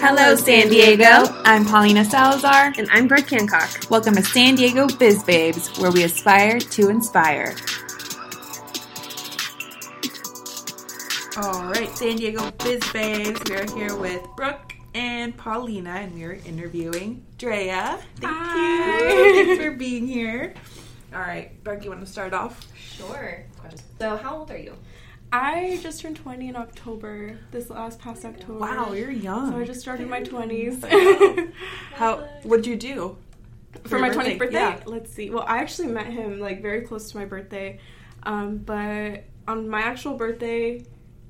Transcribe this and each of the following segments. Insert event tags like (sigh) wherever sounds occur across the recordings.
Hello, San Diego. I'm Paulina Salazar. And I'm Brett Cancock. Welcome to San Diego Biz Babes, where we aspire to inspire. All right, San Diego Biz Babes. We are here with Brooke and Paulina, and we are interviewing Drea. Thank Hi. you. Thanks for being here. All right, Brooke, you want to start off? Sure. So, how old are you? I just turned 20 in October, this last past October. Wow, you're young. So I just started my 20s. (laughs) (laughs) How? What'd you do For your my birthday? 20th birthday? Yeah. Let's see. Well, I actually met him like very close to my birthday. Um, but on my actual birthday,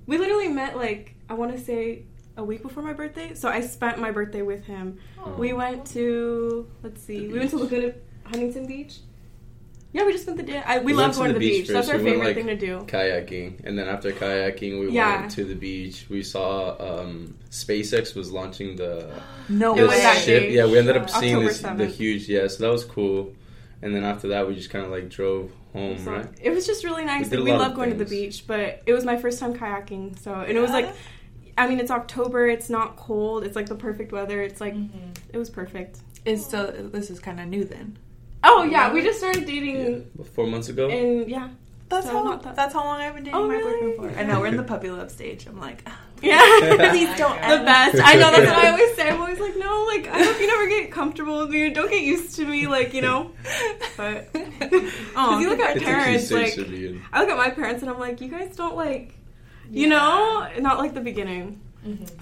we literally met like, I want to say a week before my birthday. So I spent my birthday with him. We went to, let's see, we went to Laguna Huntington Beach. Yeah, we just spent the day. I, we, We love going to the the beach beach. That's our We went, favorite like, thing to do. kayaking and then after kayaking we Yeah. went to the beach we saw um, spacex was launching the, (gasps) No It the was ship yeah we ended up seeing this, the huge yeah so that was cool and then after that we just kind of like drove home So, right It was just really nice. We did Like, a we love of going to the beach, but it was my first time kayaking. So, and it was like, I mean, it's October. It's not cold. It's like the perfect weather. It's like, it was perfect. Is so this is kind of new then. Oh yeah, we just started dating, yeah. four months ago and yeah, That's So how not that- that's how long I've been dating Oh, my really? boyfriend for. I know we're in the puppy love stage. I'm like, "Ah, (laughs) yeah. please don't. the best. I know that's what I always say. I'm always like, no, like I hope you never get comfortable with me. Don't get used to me, like you know. But (laughs) (laughs) Oh, you look at it parents, like to be in. I look at my parents and I'm like, you guys don't like, you know, not like the beginning.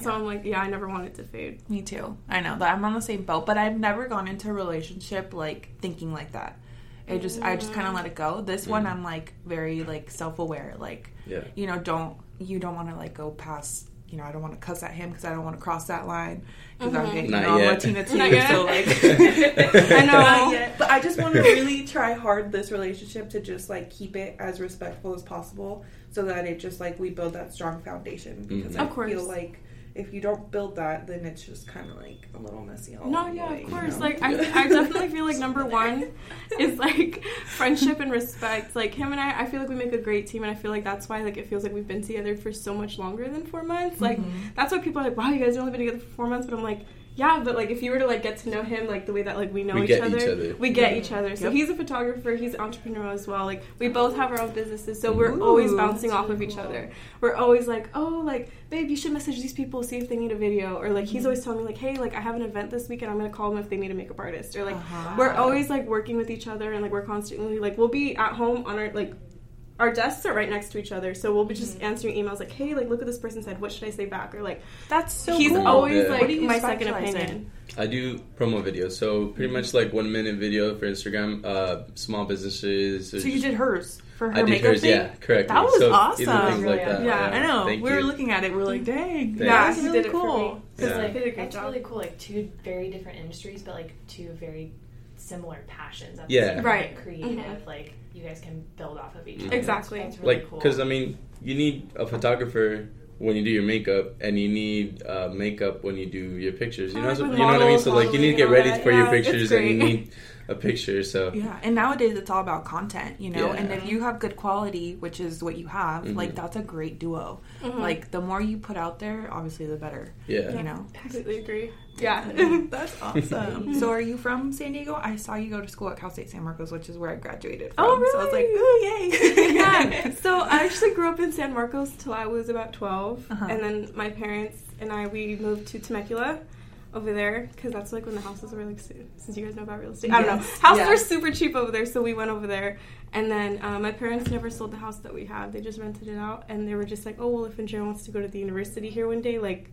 So I'm like, yeah, I never wanted to fade. Me too. I know that I'm on the same boat, but I've never gone into a relationship like thinking like that. It just I just kind of let it go. This one Mm. I'm like very like self-aware. Like yeah you know, don't you don't want to like go past. You know, I don't want to cuss at him because I don't want to cross that line because I'm getting you know, I'm. Latina too. So like, (laughs) I know. But I just want to really try hard this relationship to just like keep it as respectful as possible, so that it just like we build that strong foundation. Because Mhm. I Of course. feel like if you don't build that, then it's just kind of like a little messy. All No, yeah, way, of you course. know? Like, I, (laughs) I definitely feel like number one is like (laughs) friendship and respect. Like him and I, I feel like we make a great team, and I feel like that's why like it feels like we've been together for so much longer than four months. Like mm-hmm. that's why people are like, wow, you guys have only been together for four months. But I'm like, yeah, but like if you were to like get to know him like the way that like we know We each, get other, each other. we get each other. So Yep. he's a photographer, he's an entrepreneur as well. Like we both have our own businesses, so we're always bouncing off of each other. We're always like, oh, like babe, you should message these people see if they need a video, or like he's always telling me like, hey, like I have an event this weekend, I'm gonna call them if they need a makeup artist, or like Uh-huh. we're always like working with each other and like we're constantly like we'll be at home on our like our desks are right next to each other so we'll be just answering emails like hey like look what this person said what should i say back or like That's so he's cool. always Yeah. like What do you my second opinion i do promo videos so pretty much like one minute video for instagram uh, small businesses So you did hers for her I did makeup hers, thing? yeah, correct. That was so awesome. Either things like Yeah. that. Yeah, I know. Thank we were looking at it. We are like, dang. Yeah, yeah that's really did it cool. for me Yeah. Like, did a great that's job. really cool. Like two very different industries, but like two very similar passions. At the Yeah. same time, Right. like, creative. Like you guys can build off of each other. Exactly. That's, that's really like cool. because I mean you need a photographer when you do your makeup, and you need uh, makeup when you do your pictures. You know, Like so, you with know what I mean. So like you need to get ready all for that. your pictures, and you need a picture. So Yeah, and nowadays it's all about content, you know. Yeah. And if you have good quality, which is what you have, Mhm. like that's a great duo. Mhm. Like the more you put out there, obviously the better. yeah, You know. completely agree yeah (laughs) That's (laughs) awesome. so are you from San Diego? I saw you go to school at Cal State San Marcos, which is where I graduated from. Oh, So I was like, really? ooh, yay. (laughs) yeah. So I actually grew up in San Marcos till I was about 12, Uh-huh. and then my parents and I we moved to Temecula over there because that's like when the houses were like since you guys know about real estate. I don't know. Houses Yeah. are super cheap over there, so we went over there. And then uh, my parents never sold the house that we have; they just rented it out, and they were just like, "Oh well, if Andrea wants to go to the university here one day, like,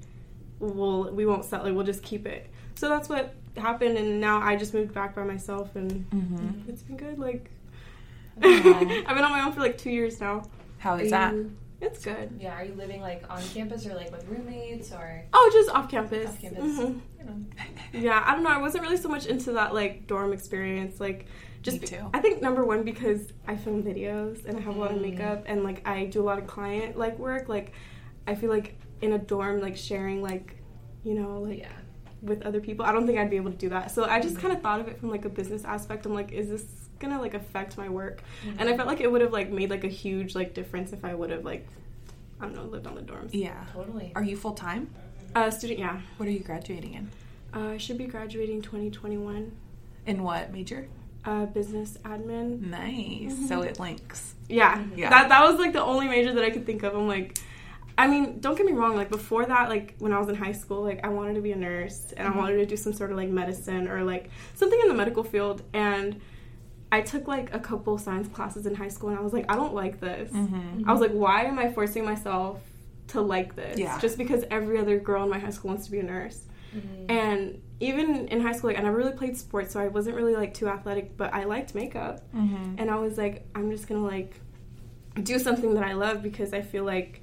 we'll we won't sell it; we'll just keep it." So that's what happened, and now I just moved back by myself, and Mhm. it's been good. Like, Aw. (laughs) I've been on my own for like two years now. How is that? It's good. yeah, are you living like on campus or like with roommates or Oh, just off campus. off campus? Mhm. You know. (laughs) Yeah, I don't know. I wasn't really so much into that like dorm experience. Like, just Me too. I think number one because I film videos and I have a lot of Mm. makeup and like I do a lot of client like work. Like, I feel like in a dorm, like sharing like, you know, like Yeah. with other people, I don't think I'd be able to do that. So I just kind of thought of it from like a business aspect. I'm like, is this gonna like affect my work? And I felt like it would have like made like a huge like difference if I would have like, I don't know, lived on the dorms. Yeah. Totally. Are you full time? Uh, student, yeah. What are you graduating in? Uh, I should be graduating 2021. In what major? Uh, business admin. Nice. So it links. Yeah. Yeah. That that was like the only major that I could think of. I'm like, I mean, don't get me wrong. Like before that, like when I was in high school, like I wanted to be a nurse and I wanted to do some sort of like medicine or like something in the medical field. And I took like a couple science classes in high school and I was like, I don't like this. Mm-hmm. I was like, why am I forcing myself to like this? Yeah. Just because every other girl in my high school wants to be a nurse. And even in high school, like I never really played sports, so I wasn't really like too athletic, but I liked makeup. Mm-hmm. And I was like, I'm just gonna like do something that I love because I feel like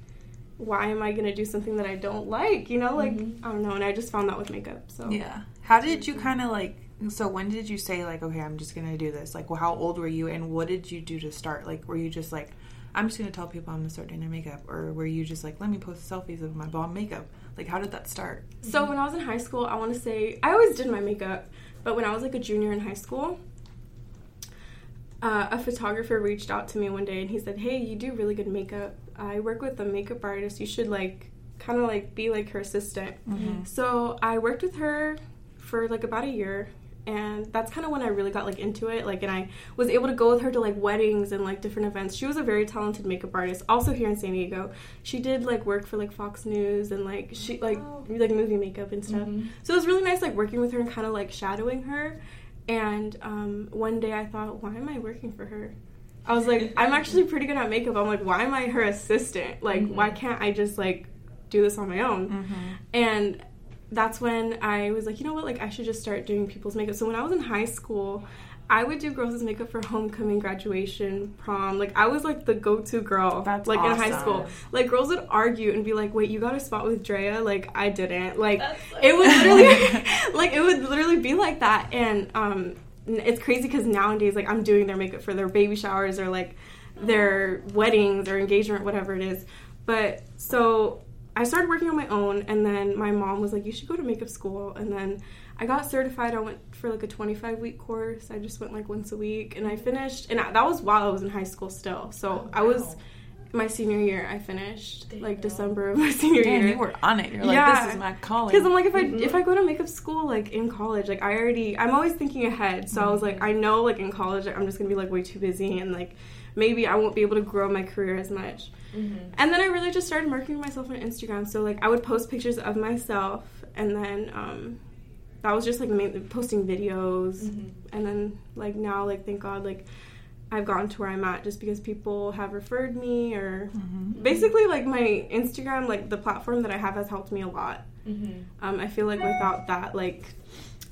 why am I gonna do something that I don't like? You know, like I don't know. And I just found that with makeup. So Yeah. How did you kind of like? So when did you say like, okay, I'm just gonna do this? Like, well, how old were you, and what did you do to start? Like, were you just like, I'm just gonna tell people I'm gonna start doing their makeup, or were you just like, let me post selfies of my bomb makeup? Like, how did that start? So when I was in high school, I want to say I always did my makeup, but when I was like a junior in high school, uh, a photographer reached out to me one day and he said, "Hey, you do really good makeup. I work with a makeup artist. You should like kind of like be like her assistant." So I worked with her for like about a year. And that's kind of when I really got like into it. Like, and I was able to go with her to like weddings and like different events. She was a very talented makeup artist, also here in San Diego. She did like work for like Fox News and like she like oh. like movie makeup and stuff. Mm-hmm. So it was really nice like working with her and kind of like shadowing her. And um, one day I thought, why am I working for her? I was like, I'm actually pretty good at makeup. I'm like, why am I her assistant? Like, why mm-hmm. can't I just like do this on my own? Mm-hmm. And that's when I was like, you know what? Like, I should just start doing people's makeup. So when I was in high school, I would do girls' makeup for homecoming, graduation, prom. Like, I was like the go-to girl. That's like in high school. Like girls would argue and be like, "Wait, you got a spot with Drea?" Like I didn't. Like so it would literally, (laughs) like it would literally be like that. And um, it's crazy because nowadays, like I'm doing their makeup for their baby showers or like their weddings or engagement, whatever it is. But so I started working on my own, and then my mom was like, "You should go to makeup school." And then I got certified. I went for like a 25 week course. I just went like once a week, and I finished. And I, that was while I was in high school still. So oh, I was my senior year. I finished There like. December of my (laughs) senior Damn, year. you were on it. You're like, Yeah. this is my calling. Because I'm like, if I if mm-hmm. I go to makeup school like in college, like I already I'm always thinking ahead. So I was like, mm-hmm. I know like in college I'm just gonna be like way too busy and like maybe I won't be able to grow my career as much. And then I really just started marketing myself on Instagram. So like I would post pictures of myself, and then um, that was just like mainly posting videos. And then like now, like thank God, like I've gotten to where I'm at just because people have referred me, or basically like my Instagram, like the platform that I have has helped me a lot. Um, I feel like without that, like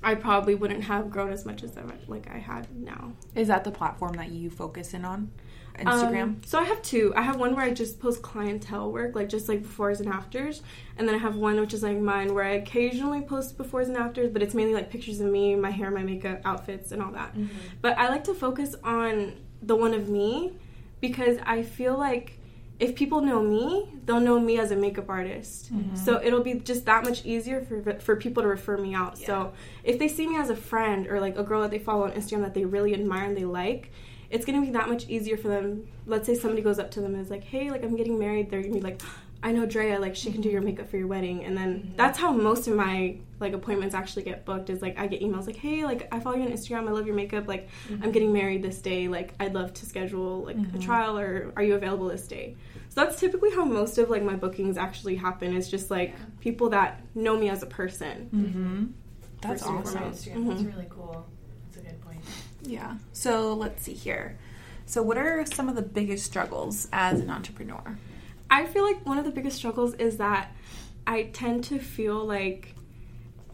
I probably wouldn't have grown as much as I like I had now. is that the platform that you focus in on? Instagram. Um, so I have two. I have one where I just post clientele work, like just like befores and afters, and then I have one which is like mine where I occasionally post befores and afters, but it's mainly like pictures of me, my hair, my makeup, outfits, and all that. But I like to focus on the one of me because I feel like if people know me, they'll know me as a makeup artist. So it'll be just that much easier for for people to refer me out. So if they see me as a friend or like a girl that they follow on Instagram that they really admire and they like, it's gonna be that much easier for them. Let's say somebody goes up to them and is like, "Hey, like I'm getting married." They're gonna be like, "I know Drea, like she can do your makeup for your wedding." And then that's how most of my like appointments actually get booked. Is like I get emails like, "Hey, like I follow you on Instagram. I love your makeup. Like I'm getting married this day. Like I'd love to schedule like a trial or are you available this day?" So that's typically how most of like my bookings actually happen. Is just like people that know me as a person. Mm-hmm. That's awesome. That's Mhm. really cool. That's a good point. Yeah. So let's see here. So, what are some of the biggest struggles as an entrepreneur? I feel like one of the biggest struggles is that I tend to feel like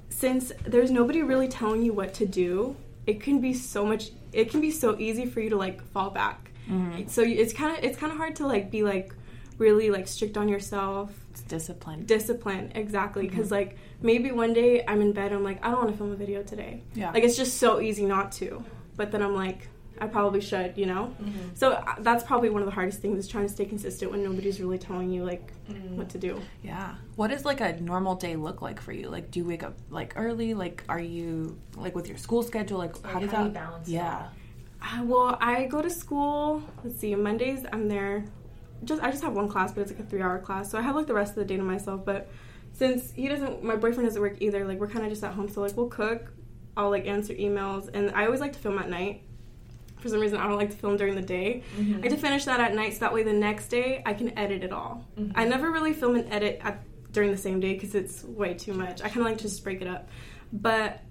since there's nobody really telling you what to do, it can be so much it can be so easy for you to like fall back. Mm-hmm. So it's kind of it's kind of hard to like be like really like strict on yourself It's discipline. discipline exactly mm-hmm. because like maybe one day i'm in bed i'm like i don't want to film a video today Yeah. like it's just so easy not to but then i'm like i probably should you know so uh, that's probably one of the hardest things is trying to stay consistent when nobody's really telling you like what to do Yeah. What does like a normal day look like for you? Like, do you wake up like early? Like, are you like with your school schedule? Like, how Like, does how do that you balance Yeah. Uh, well i go to school let's see mondays i'm there just i just have one class but it's like a three hour class so i have like the rest of the day to myself but since he doesn't, my boyfriend doesn't work either. Like we're kind of just at home, so like we'll cook. I'll like answer emails, and I always like to film at night. For some reason, I don't like to film during the day. Mm-hmm. I like to finish that at night, so that way the next day I can edit it all. Mhm. I never really film and edit at, during the same day because it's way too much. I kind of like to just break it up. But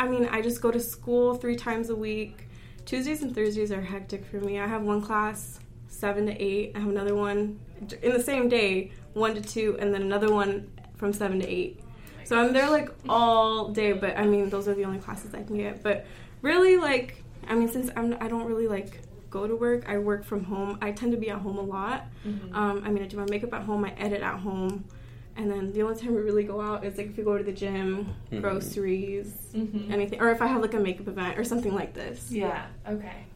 I mean, I just go to school three times a week. Tuesdays and Thursdays are hectic for me. I have one class seven to eight. I have another one in the same day, one to two, and then another one from seven to eight. So I'm there like all day. But I mean, those are the only classes I can get. But really, like, I mean, since I'm, I don't really like go to work. I work from home. I tend to be at home a lot. Mhm. Um, I mean, I do my makeup at home. I edit at home. And then the only time we really go out is like if we go to the gym, Mhm. groceries, Mhm. anything, or if I have like a makeup event or something like this. yeah. Okay.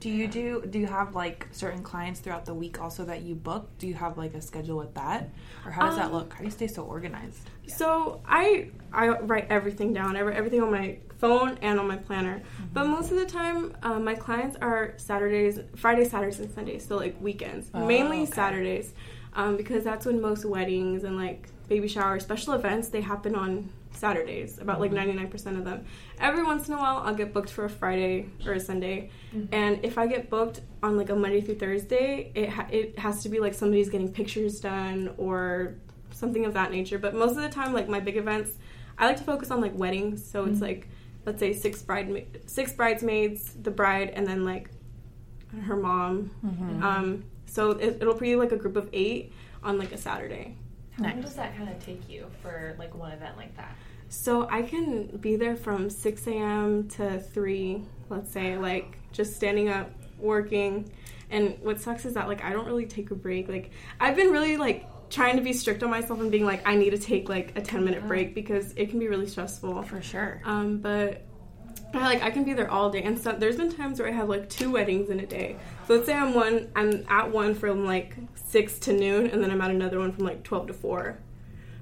Do you do do you have like certain clients throughout the week also that you book? Do you have like a schedule with that? Or how does that Um, look? How do you stay so organized? So I I write everything down. I write everything on my phone and on my planner. But most of the time, uh, my clients are Saturdays, Fridays, Saturdays, and Sundays. So like weekends, Oh, mainly okay. Saturdays, um, because that's when most weddings and like baby showers, special events, they happen on Saturdays. About like ninety nine percent of them. Every once in a while, I'll get booked for a Friday or a Sunday, and if I get booked on like a Monday through Thursday, it ha- it has to be like somebody's getting pictures done or something of that nature. But most of the time, like my big events, I like to focus on like weddings. So it's Mhm. like let's say six bride six bridesmaids, the bride, and then like her mom. Mm-hmm. Um, so it, it'll be like a group of eight on like a Saturday. How long does that kind of take you for like one event like that? So I can be there from 6 a.m. to 3, let's say, like just standing up, working. And what sucks is that like I don't really take a break. Like I've been really like trying to be strict on myself and being like I need to take like a 10 minute Yeah. break because it can be really stressful. For sure. Um, but I, like I can be there all day, and so, there's been times where I have like two weddings in a day. So let's say I'm one, I'm at one from like six to noon, and then I'm at another one from like twelve to four.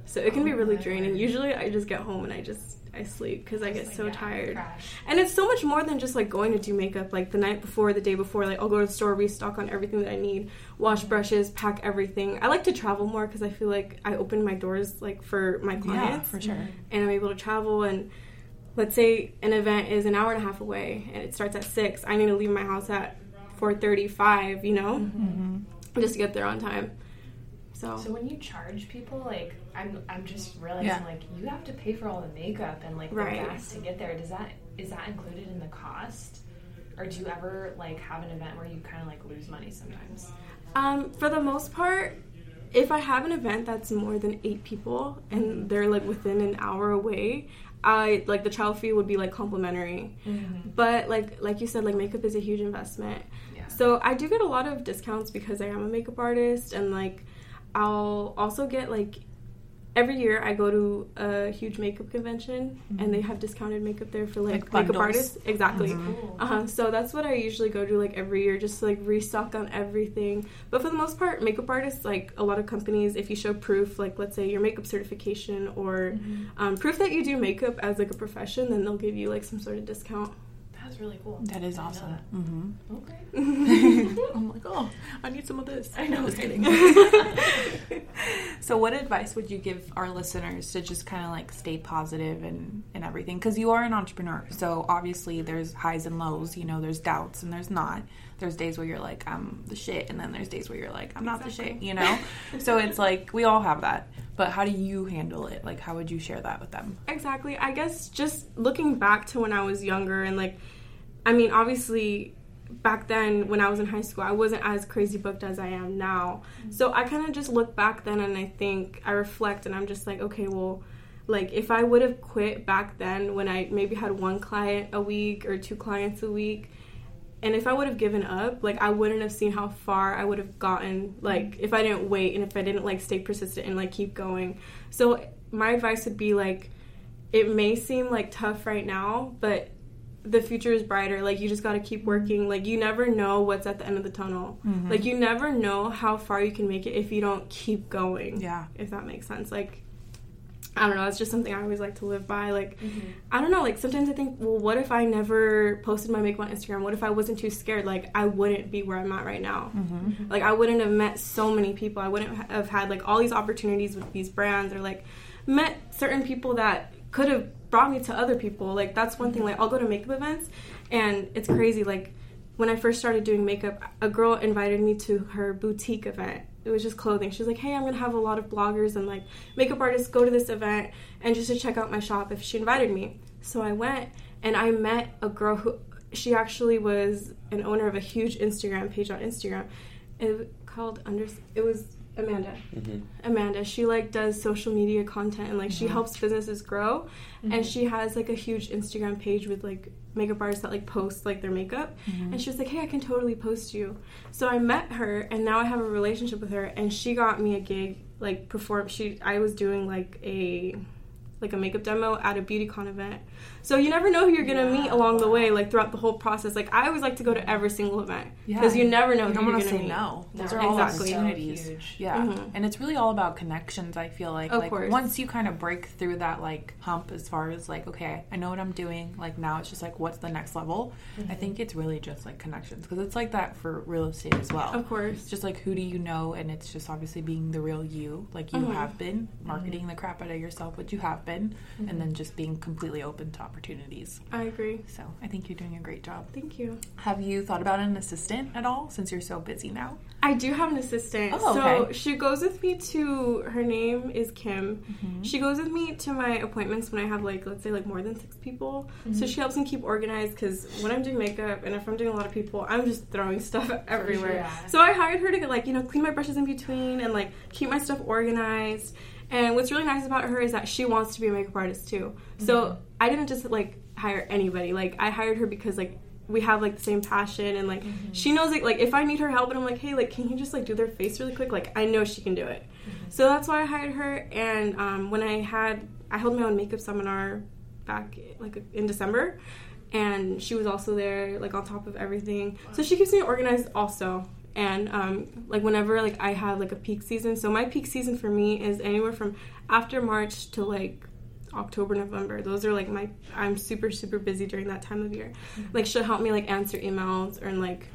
So it can be Oh really draining. word. Usually I just get home and I just I sleep because I get like, so yeah, tired. And it's so much more than just like going to do makeup. Like the night before, the day before, like I'll go to the store, restock on everything that I need, wash brushes, pack everything. I like to travel more because I feel like I open my doors like for my clients. Yeah, clients for sure. and I'm able to travel and let's say an event is an hour and a half away and it starts at six, I need to leave my house at four thirty five, you know, Mm-hmm. just to get there on time. So, So when you charge people, like I'm, I'm just realizing Yeah. like you have to pay for all the makeup and like Right. the gas to get there. Does that is that included in the cost, or do you ever like have an event where you kind of like lose money sometimes? um, for the most part, if I have an event that's more than eight people and they're like within an hour away, I like the child fee would be like complimentary. Mm-hmm. But like like you said, like makeup is a huge investment. Yeah. So I do get a lot of discounts because I am a makeup artist and like I'll also get like every year I go to a huge makeup convention and they have discounted makeup there for like, Like makeup artists. Exactly. Mhm. Cool. Uh-huh. So that's what I usually go to like every year, just to, like restock on everything. But for the most part, makeup artists, like a lot of companies, if you show proof, like let's say your makeup certification or Mhm. um, proof that you do makeup as like a profession, then they'll give you like some sort of discount. That's really cool. That is I awesome. that. Mm-hmm. Okay. (laughs) I'm like, oh, I need some of this. I know, Just right? kidding. (laughs) so, what advice would you give our listeners to just kind of like stay positive and and everything? Because you are an entrepreneur, so obviously there's highs and lows. You know, there's doubts and there's not. There's days where you're like, I'm the shit, and then there's days where you're like, I'm not the shit. You know. (laughs) so it's like we all have that. But how do you handle it? Like, how would you share that with them? Exactly. I guess just looking back to when I was younger and like, I mean, obviously, back then when I was in high school, I wasn't as crazy booked as I am now. Mm-hmm. So I kind of just look back then and I think I reflect and I'm just like, okay, well, like if I would have quit back then when I maybe had one client a week or two clients a week. And if I would have given up, like I wouldn't have seen how far I would have gotten, like if I didn't wait and if I didn't like stay persistent and like keep going. So my advice would be like it may seem like tough right now, but the future is brighter. Like you just got to keep working. Like you never know what's at the end of the tunnel. Like you never know how far you can make it if you don't keep going. Yeah. If that makes sense. Like I don't know. It's just something I always like to live by. Like, Mm-hmm. I don't know. Like sometimes I think, well, what if I never posted my makeup on Instagram? What if I wasn't too scared? Like, I wouldn't be where I'm at right now. Like, I wouldn't have met so many people. I wouldn't have had like all these opportunities with these brands, or like met certain people that could have brought me to other people. Like, that's one thing. Mm-hmm. Like, I'll go to makeup events, and it's crazy. Like, when I first started doing makeup, a girl invited me to her boutique event. It was just clothing. She's like, "Hey, I'm gonna have a lot of bloggers and like makeup artists go to this event and just to check out my shop." If she invited me, so I went and I met a girl who she actually was an owner of a huge Instagram page on Instagram. It called under. It was Amanda. Mhm. Amanda. She like does social media content and like she mm-hmm. helps businesses grow, and mm-hmm. she has like a huge Instagram page with like makeup artists that like post like their makeup. Mm-hmm. And she was like, "Hey, I can totally post you." So I met her, and now I have a relationship with her, and she got me a gig like perform. She I was doing like a like a makeup demo at a BeautyCon event. So you never know who you're gonna meet along the way, like throughout the whole process. Like I always like to go to every single event because you never know You who don't you're want gonna say meet. no. Those No, are all exactly. opportunities. So huge. Yeah, Mhm. and it's really all about connections. I feel like, Of like course. once you kind of break through that like hump, as far as like, okay, I know what I'm doing. Like now, it's just like, what's the next level? I think it's really just like connections because it's like that for real estate as well. Of course. It's just like who do you know, and it's just obviously being the real you, like you Mhm. have been, marketing the crap out of yourself, which you have been, and mm-hmm. then just being completely open to opportunities. I agree. So I think you're doing a great job. Thank you. Have you thought about an assistant at all since you're so busy now? I do have an assistant. Oh, okay. So she goes with me to her name is Kim. Mm-hmm. She goes with me to my appointments when I have like let's say like more than six people. So mm-hmm. she helps me keep organized because when I'm doing makeup and if I'm doing a lot of people, I'm just throwing (laughs) stuff everywhere. yeah. So I hired her to like you know clean my brushes in between and like keep my stuff organized. And what's really nice about her is that she wants to be a makeup artist too. So mm-hmm. I didn't just like hire anybody. Like I hired her because like we have like the same passion and like mm-hmm. she knows like like if I need her help and I'm like hey like can you just like do their face really quick like I know she can do it. Mm-hmm. So that's why I hired her. And um, when I had I held my own makeup seminar back like in December, and she was also there like on top of everything. So she keeps me organized also. And um, like whenever like I have like a peak season, so my peak season for me is anywhere from after March to like October, November. Those are like my I'm super super busy during that time of year. Like she'll help me like answer emails or like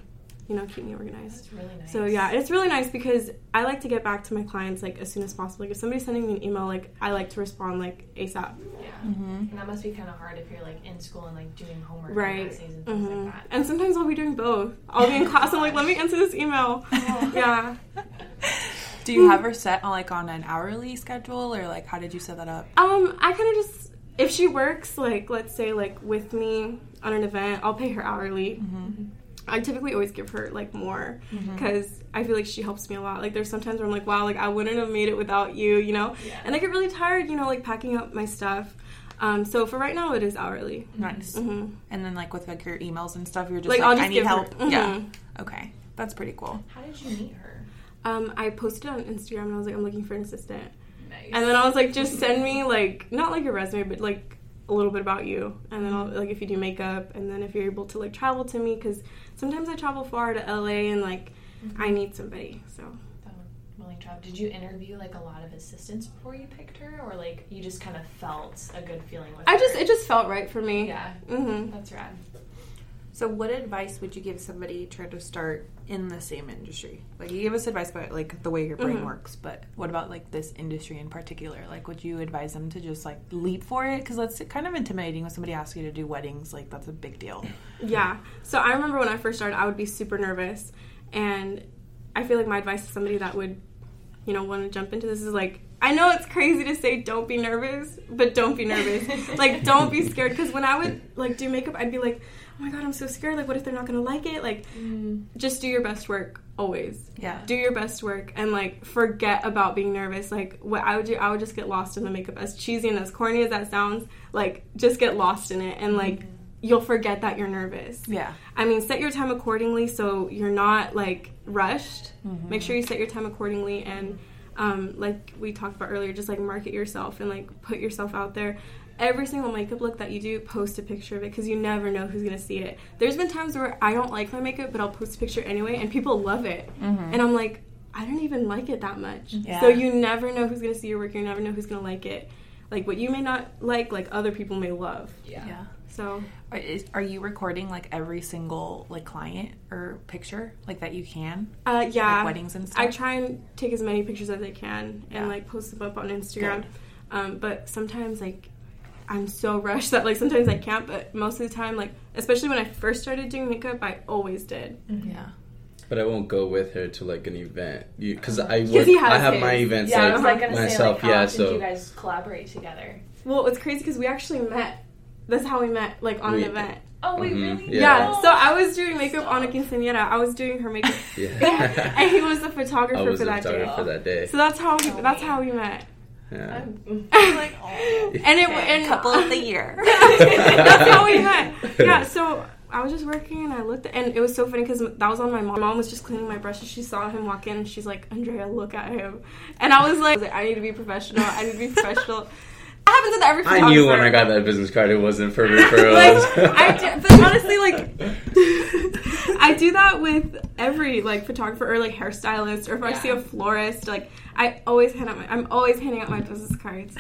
you know keep me organized. That's really nice. So yeah, it's really nice because I like to get back to my clients like as soon as possible. Like if somebody's sending me an email, like I like to respond like ASAP. Yeah. Mm-hmm. And that must be kind of hard if you're like in school and like doing homework Right. and essays and things hmm like that. And sometimes I'll be doing both. I'll be in class. I'm like, let me answer this email. yeah. (laughs) Do you have her set on like on an hourly schedule or like how did you set that up? Um, I kind of just if she works like let's say like with me on an event, I'll pay her hourly. I typically always give her like more because I feel like she helps me a lot. Like there's sometimes where I'm like, wow, like I wouldn't have made it without you, you know. Yeah. And I get really tired, you know, like packing up my stuff. Um, so for right now, it is hourly. Nice. hmm And then like with like your emails and stuff, you're just Like, like, I'll just I need give her- help. Yeah. mhm. Okay. That's pretty cool. How did you meet her? Um, I posted on Instagram and I was like, I'm looking for an assistant. Nice. And then I was like, just send me like not like a resume, but like a little bit about you. And then I'll like if you do makeup, and then if you're able to like travel to me, because sometimes I travel far to LA and like I need somebody. So That willing to travel. Did you interview like a lot of assistants before you picked her, or like you just kind of felt a good feeling with I her? just it just felt right for me. yeah, hmm that's rad. So what advice would you give somebody trying to start in the same industry? Like you give us advice about like the way your brain Mhm. works, but what about like this industry in particular? Like would you advise them to just like leap for it? Because that's kind of intimidating when somebody asks you to do weddings. Like that's a big deal. Yeah. So I remember when I first started, I would be super nervous, and I feel like my advice to somebody that would, you know, want to jump into this is like, I know it's crazy to say don't be nervous, but don't be nervous. (laughs) like don't be scared because when I would like do makeup, I'd be like, oh my god, I'm so scared. Like what if they're not gonna like it? Like mm. just do your best work always. Yeah. Do your best work and like forget about being nervous. Like what I would do, I would just get lost in the makeup. As cheesy and as corny as that sounds, like just get lost in it and like mm-hmm. you'll forget that you're nervous. Yeah. I mean, set your time accordingly so you're not like rushed. Mm-hmm. Make sure you set your time accordingly and um, like we talked about earlier, just like market yourself and like put yourself out there. Every single makeup look that you do, post a picture of it because you never know who's gonna see it. There's been times where I don't like my makeup, but I'll post a picture anyway, and people love it, and I'm like, I don't even like it that much. Yeah. So you never know who's gonna see your work. You never know who's gonna like it. like what you may not like, like other people may love. Yeah. Yeah. So Are, is, are you recording like every single like client or picture like that you can? uh, yeah, Like weddings and stuff? I try and take as many pictures as I can Yeah. and like post them up on Instagram. Good. Um, but sometimes like I'm so rushed that like sometimes I can't. But most of the time, like especially when I first started doing makeup, I always did. Yeah. But I won't go with her to like an event because I work. he has I have his. my events Yeah, I like was like gonna myself. say like how yeah, often so you guys collaborate together? Well, it's crazy because we actually met. That's how we met, like on We- an event. Oh wait, Mhm, really? Yeah. Yeah. So I was doing makeup on a quinceañera. I was doing her makeup, yeah. (laughs) and he was the I photographer was for the that day. photographer that day. So that's how we, Oh, that's man. how we met. Yeah. I'm, and oh. it (laughs) and Couple of the year. (laughs) that's how we met. Yeah. So I was just working and I looked at, and it was so funny because that was on my mom. My mom was just cleaning my brushes. She saw him walk in and she's like, Andrea, look at him. And I was like, I, was like, I need to be professional. I need to be professional. (laughs) That happens with every I knew when. I got that business card it wasn't for (laughs) like referrals. I do, but honestly, like (laughs) I do that with every like photographer or like hairstylist, or if I see a florist, like I always hand out my I'm always handing out my business cards.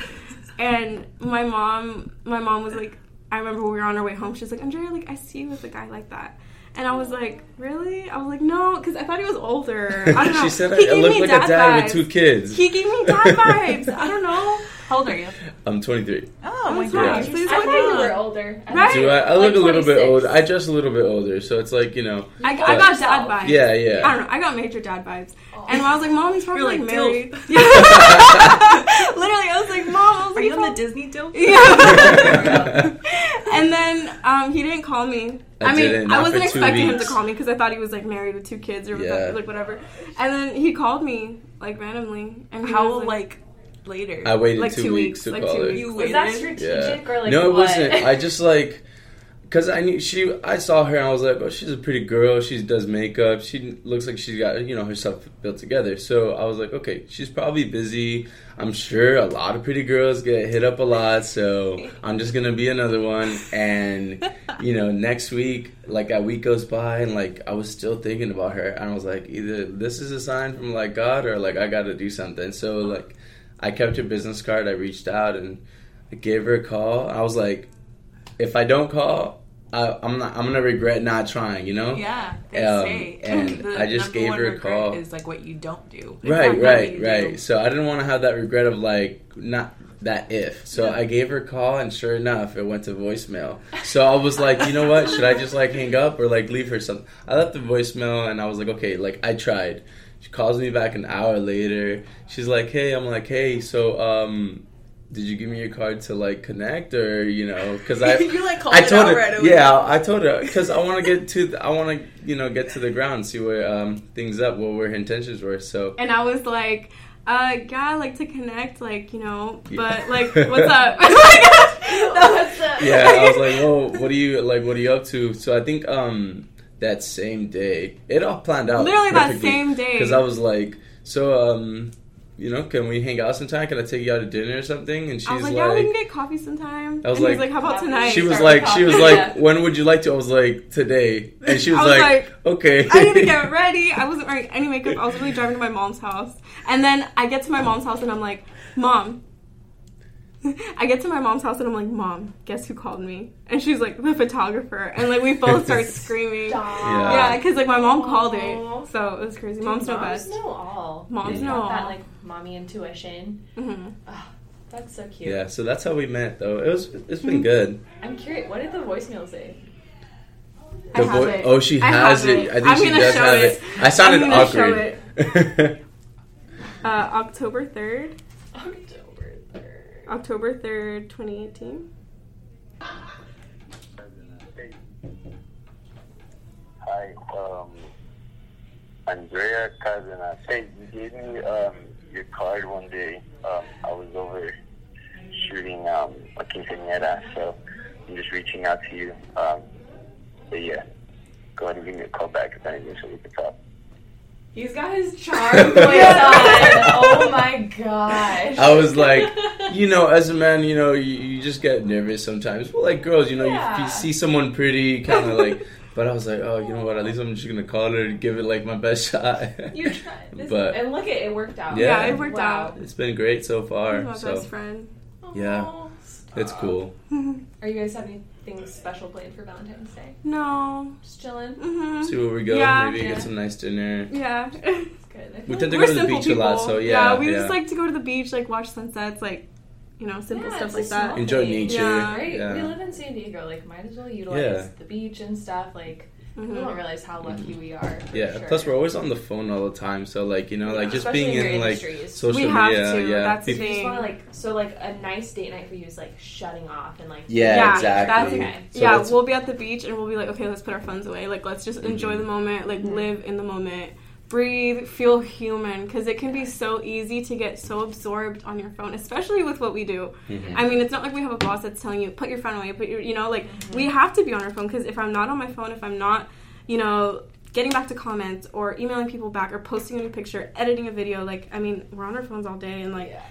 And my mom, my mom was like, I remember we were on our way home. She's like, Andrea, like I see you with a guy like that. And I was like, really? I was like, no, because I thought he was older. I (laughs) don't know. she said He I gave look me like dad a dad with vibes. two kids. He gave me dad (laughs) vibes. I don't know. How old are you? I'm 23. Oh my That's gosh. right. Please I look thought you were older. Right? Do I, I Like look a little bit older. I dress a little bit older, so it's like you know. I, I got dad vibes. Yeah, yeah. I don't know. I got major dad vibes. Oh. And I was like, Mom, he's probably like, like, married. (laughs) Yeah. Literally, I was like, Mom, I was Are like, you on the Disney deal? Yeah. And then um, he didn't call me. I I, mean, I wasn't for two expecting him to call me because I thought he was like married with two kids or Yeah. like whatever. And then he called me like randomly. And How was, like later? I waited Like two, two weeks, weeks, to like call two her. weeks. You Was that waited? strategic or like no, it what? wasn't. I (laughs) just like because I knew she. I saw her and I was like, oh, she's a pretty girl. She does makeup. She looks like she's got you know herself built together. So I was like, okay, she's probably busy. I'm sure a lot of pretty girls get hit up a lot. So I'm just gonna be another one. And you know, next week, like a week goes by, and like I was still thinking about her, and I was like, either this is a sign from like God, or like I got to do something. So like, I kept her business card. I reached out and I gave her a call. I was like, if I don't call, I, I'm not. I'm gonna regret not trying. You know. Yeah, Um, and (laughs) I just gave her a call. Is like what you don't do. It's Right, right, right. do. So I didn't want to have that regret of like not that if. So I gave her a call, and sure enough, it went to voicemail. So I was like, you know what? Should I just like hang up or like leave her something? I left the voicemail, and I was like, okay, like I tried. She calls me back an hour later. She's like, hey, I'm like, hey, so um. Did you give me your card to like connect or you know because I (laughs) you like called I told her right yeah I told her because I want to get to the, I want to you know get to the ground see where um things up what her intentions were so And I was like, uh, yeah, I like to connect, like, you know, Yeah. but like, (laughs) what's up? (laughs) What's up? yeah, I was like, "Oh, what are you like? What are you up to?" So I think um that same day, it all planned out. Literally that same day. because I was like, "So um, you know, can we hang out sometime? Can I take you out to dinner or something?" And she's I was like, like, yeah, we can get coffee sometime. I was and he's like- like, how about Coffee. tonight? she was like, she was like, Yeah. (laughs) "When would you like to?" I was like, "Today," and she was, was like, like, "Okay." I need to get (laughs) ready. I wasn't wearing any makeup. I was really driving to my mom's house. And then I get to my mom's house and I'm like, Mom. (laughs) I get to my mom's house and I'm like, Mom, guess who called me? And she's like, the photographer. And like we (laughs) both start screaming. Stop. Yeah. Yeah, because like my mom called Aw. it. So it was crazy. Dude, Moms know moms best. know all. Moms They know got that like mommy intuition. hmm That's so cute. yeah, so that's how we met, though. It was, it's been good. I'm curious. What did the voicemail say? I The have vo- it. Oh, she I has it. it. I think I'm she gonna does show have it. it. I sounded I'm gonna show awkward. (laughs) Uh, October 3rd. October 3rd. 2018. Hi, um, Andrea Cardenas. Hey, you gave me um, your card one day. Um, I was over shooting um, a quinceañera, so I'm just reaching out to you. Um, but yeah, go ahead and give me a call back if anything so we can talk. He's got his (laughs) charm voice on. Oh my gosh. I was like, you know, as a man, you know, you, you just get nervous sometimes. Well, like girls, you know, you, Yeah. you see someone pretty, kind of like. But I was like, oh, you know what? At least I'm just gonna call her and give it like my best shot. You tried. This, But- and look at it worked out. Yeah. Yeah, it worked Wow. out. it's been great so He's far. my So best friend. Aw. Yeah. Aw, It's cool. (laughs) Are you guys having anything special planned for Valentine's Day? No. Just chilling. hmm See where we go. Yeah. Maybe Yeah. get some nice dinner. Yeah. Good. (laughs) We tend to We're go to the simple beach a lot, people. so yeah. we yeah. just like to go to the beach, like watch sunsets, like you know, simple Yeah, stuff like that. Enjoy thing. nature. Yeah. Right? Yeah. We live in San Diego. Like, might as well utilize Yeah. the beach and stuff. Like, we Mhm. don't realize how lucky we are. Yeah. sure. Plus, we're always on the phone all the time, so like you know, like just Especially being in in like social We have media. to, Yeah. that's the You just thing. want to like so like a nice date night for you is like shutting off and like Yeah, Yeah, exactly. that's- So yeah, that's- we'll be at the beach and we'll be like, okay, let's put our phones away. Like, let's just enjoy Mhm. the moment, like, Mhm. live in the moment, breathe, feel human. Because it can be so easy to get so absorbed on your phone, especially with what we do. Mhm. I mean, it's not like we have a boss that's telling you, put your phone away, put your, you know, like, we have to be on our phone. Because if I'm not on my phone, if I'm not, you know, getting back to comments or emailing people back or posting a new picture, editing a video, like, I mean, we're on our phones all day and, like, Yeah.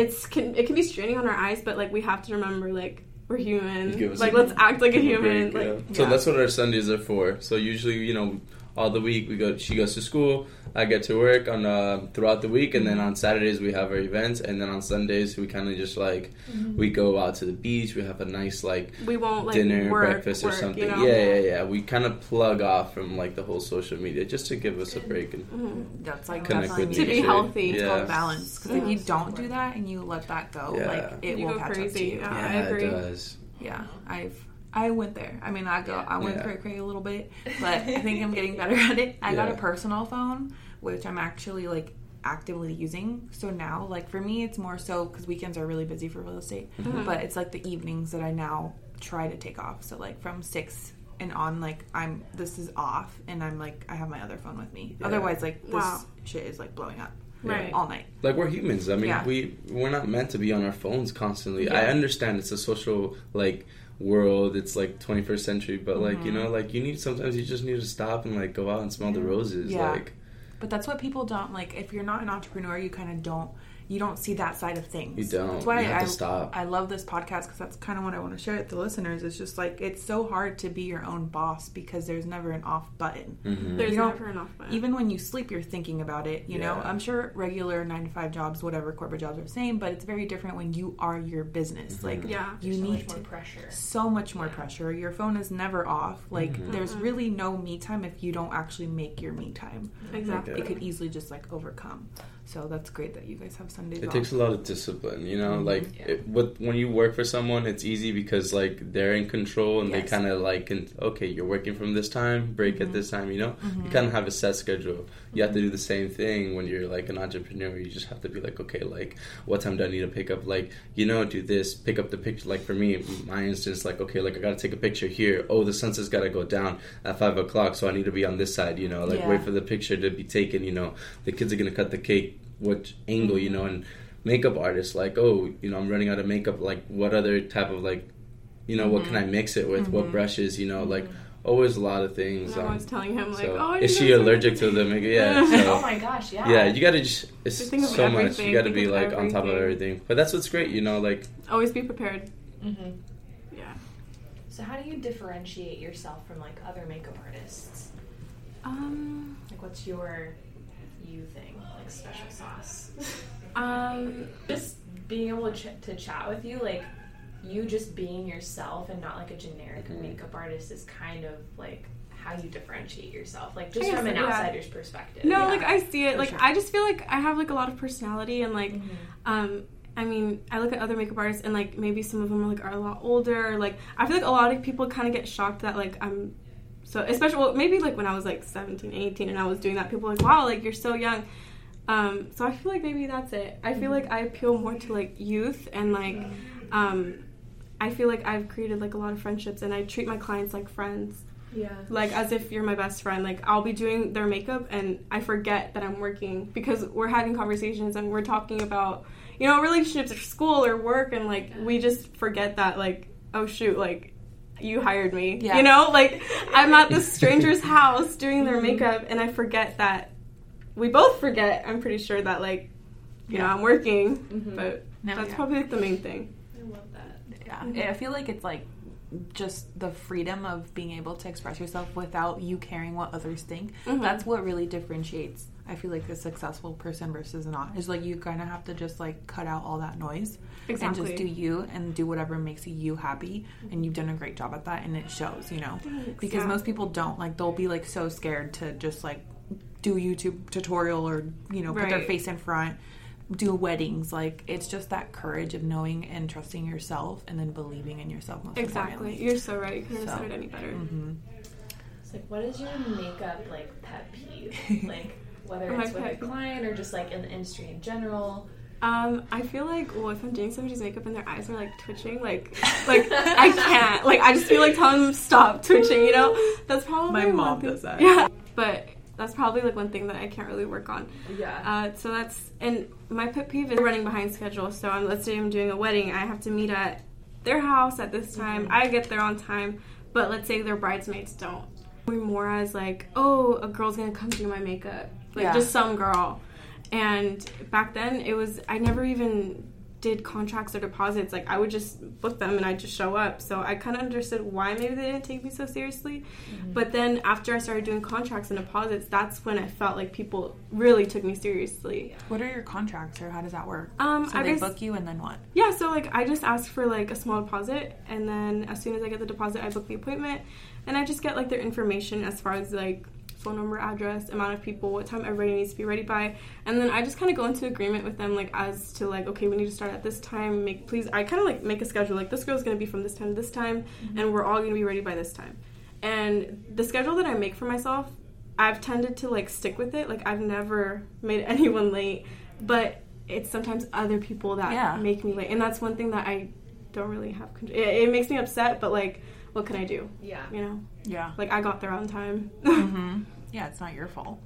it's can it can be straining on our eyes, but like we have to remember like we're human. Like let's act like a human. break, Like yeah. So that's what our Sundays are for. So usually, you know, all the week we go. She goes to school. I get to work on uh, throughout the week, and then on Saturdays we have our events, and then on Sundays we kind of just like we go out to the beach. We have a nice like we won't like dinner, work, breakfast, or something. You know? Yeah, yeah, yeah. We kind of plug off from like the whole social media just to give us a break. And Mhm. That's like Connect definitely with To be needed. healthy. It's called balance. Because if you Mhm. don't do that and you let that go, Yeah. like it You will go catch up crazy, to you. yeah. I agree. it does. Yeah, I've I went there. I mean, I go, Yeah. I went Yeah. cray cray a little bit, (laughs) but I think I'm getting better at it. I got a personal phone, which I'm actually like actively using. So now, like for me, it's more so because weekends are really busy for real estate, Mhm. but it's like the evenings that I now try to take off. So like from six and on, like I'm this is off, and I'm like I have my other phone with me. Yeah. Otherwise, like this Wow. shit is like blowing up Right. all night. like we're humans. I mean, Yeah. we we're not meant to be on our phones constantly. Yeah. I understand it's a social like world. It's like 21st century, but like you Mhm. know, like you need sometimes you just need to stop and like go out and smell the roses. Yeah. Like But that's what people don't like. If you're not an entrepreneur, you kind of don't. You don't see that side of things. You don't. That's why You have I, to stop. I love this podcast because that's kind of what I want to share with the listeners. It's just like it's so hard to be your own boss because there's never an off button. mhm. There's You don't- never enough. Button. Even when you sleep, you're thinking about it. You know, I'm sure regular nine to five jobs, whatever corporate jobs are the same, but it's very different when you are your business. Mhm. Like yeah. you There's so need much to more pressure. so much more pressure. Your phone is never off. Like Mhm. there's Mhm. really no me time if you don't actually make your me time. Exactly. It could easily just like overcome. So that's great that you guys have Sundays It off. takes a lot of discipline, you know. Like Yeah. it, with, when you work for someone, it's easy because like they're in control and Yes. they kind of like, can, okay, you're working from this time, break at Mhm. this time. You know, you Mhm. kind of have a set schedule. You have to do the same thing when you're like an entrepreneur. You just have to be like, okay, like what time do I need to pick up? Like you know, do this, pick up the picture. Like for me, my instance, like okay, like I gotta take a picture here. Oh, the sunset's gotta go down at five o'clock, so I need to be on this side. You know, like Yeah. wait for the picture to be taken. You know, the kids are gonna cut the cake. What angle? You know, and makeup artists like oh you know i'm running out of makeup like what other type of like you know what can i mix it with what Mhm. brushes you know like always a lot of things And I'm um, always telling him like, so- oh, is she allergic to the makeup (laughs) yeah (laughs) oh my gosh, yeah. yeah you gotta just it's Just think of so much you gotta think be of like on top of everything. everything but that's what's great you know like Always be prepared. Mm-hmm. Yeah. So how do you differentiate yourself from like other makeup artists? Um. Like, what's your you thing? Like special sauce? Um. just being able to, ch- to chat with you, like you just being yourself and not like a generic Mhm. makeup artist is kind of like how you differentiate yourself, like just from an so, yeah. outsider's perspective. No, Yeah. like I see it. For Like sure. I just feel like I have like a lot of personality and like Mhm. um I mean, I look at other makeup artists and like maybe some of them are like are a lot older. Like I feel like a lot of people kind of get shocked that like I'm so especially well, maybe like when I was like 17, 18 and I was doing that people were like wow, like you're so young. Um so I feel like maybe that's it. I feel like I appeal more to like youth and like um I feel like I've created like a lot of friendships and I treat my clients like friends yeah. like as if you're my best friend like i'll be doing their makeup and i forget that i'm working because we're having conversations and we're talking about you know relationships or school or work and like we just forget that like oh shoot like you hired me Yeah. you know like i'm at this stranger's house doing their makeup and i forget that we both forget i'm pretty sure that like you know i'm working Mhm. but No, that's yeah. probably like the main thing I love that. Yeah, I feel like it's like just the freedom of being able to express yourself without you caring what others think. Mhm. That's what really differentiates, I feel like a successful person versus not. Is like you kind of have to just like cut out all that noise and just do you and do whatever makes you happy. And you've done a great job at that, and it shows. You know, because yeah. most people don't like they'll be like so scared to just like do a YouTube tutorial or you know put their face in front. Do weddings like it's just that courage of knowing and trusting yourself, and then believing in yourself. Most Exactly. importantly. You're so right. You couldn't have said it any better. Mm-hmm. It's like, what is your makeup like pet peeve? (laughs) Like, whether it's with a client or just like in the industry in general. Um, I feel like well, if I'm doing somebody's makeup and their eyes are like twitching, like like I (laughs) can't. Like I just feel like telling them stop twitching. You know, that's probably My mom does that. Yeah, but that's probably like one thing that I can't really work on. Yeah. Uh, so that's and my pet peeve is running behind schedule. So I'm, let's say I'm doing a wedding, I have to meet at their house at this time. Mm-hmm. I get there on time, but let's say their bridesmaids don't. We're more as like, oh, a girl's gonna come do my makeup, like Yeah. just some girl. And back then, it was I never even did contracts or deposits. Like I would just book them and I'd just show up. So I kind of understood why maybe they didn't take me so seriously. But then after I started doing contracts and deposits, that's when I felt like people really took me seriously. What are your contracts, or how does that work? Um, So I they bas- book you, and then what? yeah, so like I just ask for like a small deposit, and then as soon as I get the deposit, I book the appointment, and I just get like their information as far as like phone number, address, amount of people, what time everybody needs to be ready by, and then I just kind of go into agreement with them like as to like okay, we need to start at this time. Make please, I kind of like make a schedule like this girl's gonna be from this time to this time, mm-hmm. and we're all gonna be ready by this time, and the schedule that I make for myself. I've tended to like stick with it. Like I've never made (laughs) anyone late, but it's sometimes other people that Yeah. make me late, and that's one thing that I don't really have. Control. It, it makes me upset, but like, what can I do? yeah. You know, Yeah. like I got there on time. (laughs) hmm Yeah, it's not your fault.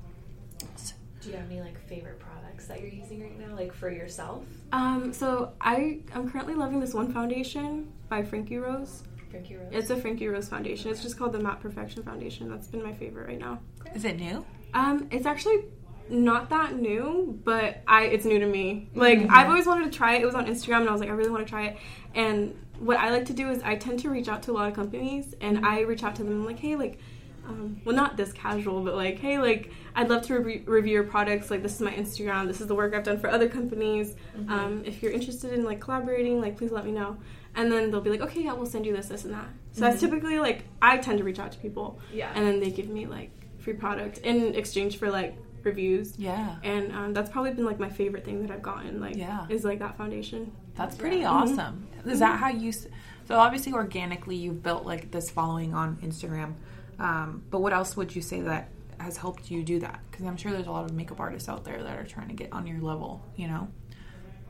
Do you have any like favorite products that you're using right now, like for yourself? um, so I I'm currently loving this one foundation by Frankie Rose. Frankie Rose. It's a Frankie Rose foundation. It's just called the Matte Perfection Foundation. That's been my favorite right now. Is it new? Um, it's actually not that new, but I it's new to me. Like I've always wanted to try it. It was on Instagram, and I was like, I really want to try it. And what I like to do is I tend to reach out to a lot of companies, and I reach out to them like, hey, like. Um, well, not this casual, but like, hey, like, I'd love to re- review your products. Like, this is my Instagram. This is the work I've done for other companies. Um, if you're interested in like collaborating, like, please let me know. And then they'll be like, okay, yeah, we'll send you this, this, and that. So that's typically like I tend to reach out to people, Yeah. and then they give me like free product in exchange for like reviews Yeah. and um, that's probably been like my favorite thing that i've gotten like Yeah. is like that foundation That's pretty Yeah. awesome. Is that how you? So obviously, organically, you've built like this following on Instagram. Um, but what else would you say that has helped you do that? Because I'm sure there's a lot of makeup artists out there that are trying to get on your level. You know?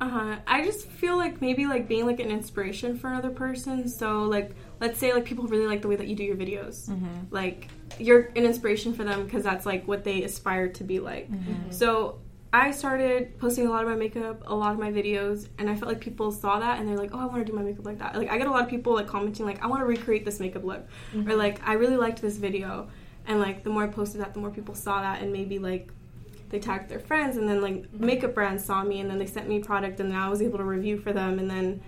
uh-huh i just feel like maybe like being like an inspiration for another person so like let's say like people really like the way that you do your videos like you're an inspiration for them because that's like what they aspire to be like so I started posting a lot of my makeup, a lot of my videos, and I felt like people saw that and they're like, "Oh, I want to do my makeup like that." Like I get a lot of people like commenting like, "I want to recreate this makeup look," or mm-hmm. like, "I really liked this video," and like the more I posted that, the more people saw that, and maybe like they tagged their friends, and then like mm-hmm. makeup brands saw me, and then they sent me product, and then I was able to review for them, and then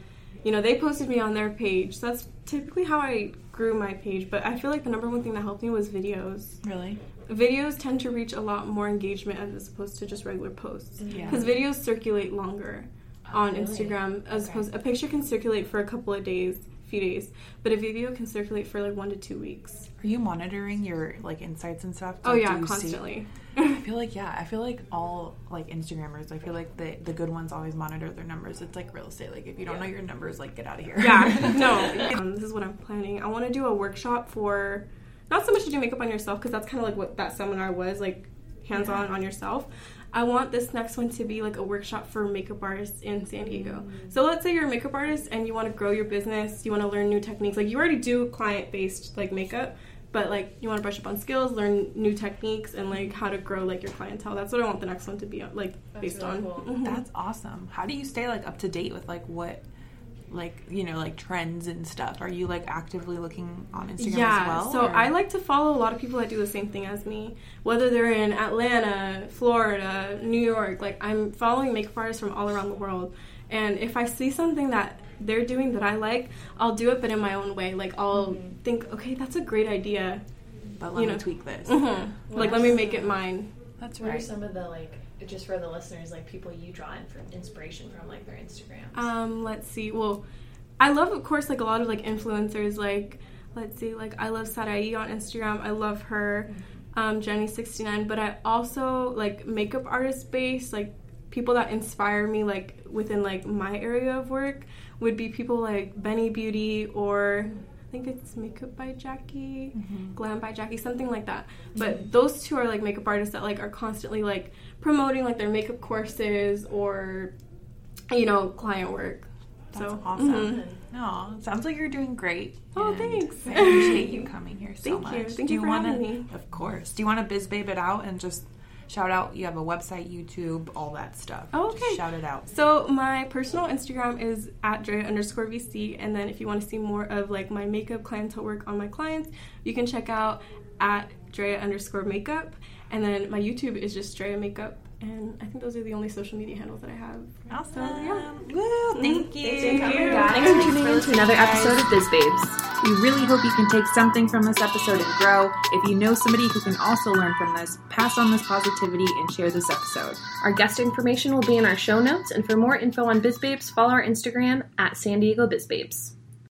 you know they posted me on their page. So that's typically how I grew my page. But I feel like the number one thing that helped me was videos Really? Videos tend to reach a lot more engagement as opposed to just regular posts Yeah. because videos circulate longer on really? instagram as Okay. opposed a picture can circulate for a couple of days few days but a video can circulate for like one to two weeks Are you monitoring your like insights and stuff? oh yeah do you see- constantly I feel like yeah, I feel like all like Instagrammers, I feel like the the good ones always monitor their numbers. It's like real estate. Like if you don't know your numbers, like get out of here. yeah no (laughs) um, this is what i'm planning i want to do a workshop for not so much to do makeup on yourself because that's kind of like what that seminar was like hands-on on yourself i want this next one to be like a workshop for makeup artists in san diego so let's say you're a makeup artist and you want to grow your business you want to learn new techniques like you already do client-based like makeup but like you want to brush up on skills learn new techniques and like how to grow like your clientele that's what i want the next one to be like That's based really on cool. Mhm. That's awesome. How do you stay like up to date with like what like you know like trends and stuff? Are you like actively looking on Instagram yeah, as well? so or- I like to follow a lot of people that do the same thing as me, whether they're in Atlanta, Florida, New York. Like I'm following makeup artists from all around the world, and if I see something that they're doing that I like, I'll do it, but in my own way. Like I'll think, okay, that's a great idea. but let you me know. tweak this. Mhm. Like let me make it mine. That's What are some of the like just for the listeners like people you draw in from inspiration from like their Instagrams? Um, let's see. Well, I love, of course, like a lot of like influencers. Like, let's see, like I love Sarai on Instagram. I love her, um, Jenny sixty nine. But I also like makeup artist based, like people that inspire me, like within like my area of work, would be people like Benny Beauty or. I think it's Makeup by Jackie, Glam by Jackie, something like that. But those two are like makeup artists that like are constantly like promoting like their makeup courses or you know, client work. That's so awesome. mhm. No, sounds like you're doing great. Oh, thanks. I appreciate you coming here so Thank much. you. Thank Do you for wanna, having me. Of course. Do you want to biz babe it out and just shout out? You have a website, YouTube, all that stuff. Oh, Just okay. shout it out. So my personal Instagram is at Drea underscore VC, and then if you want to see more of like my makeup clientele work on my clients, you can check out at Drea underscore makeup, and then my YouTube is just Drea makeup, and I think those are the only social media handles that I have. Awesome. So, yeah. Woo, thank you. Thank you. Thanks for tuning in to another episode of Biz Babes. We really hope you can take something from this episode and grow. If you know somebody who can also learn from this, pass on this positivity and share this episode. Our guest information will be in our show notes, and for more info on Biz Babes, follow our Instagram at San Diego Biz Babes.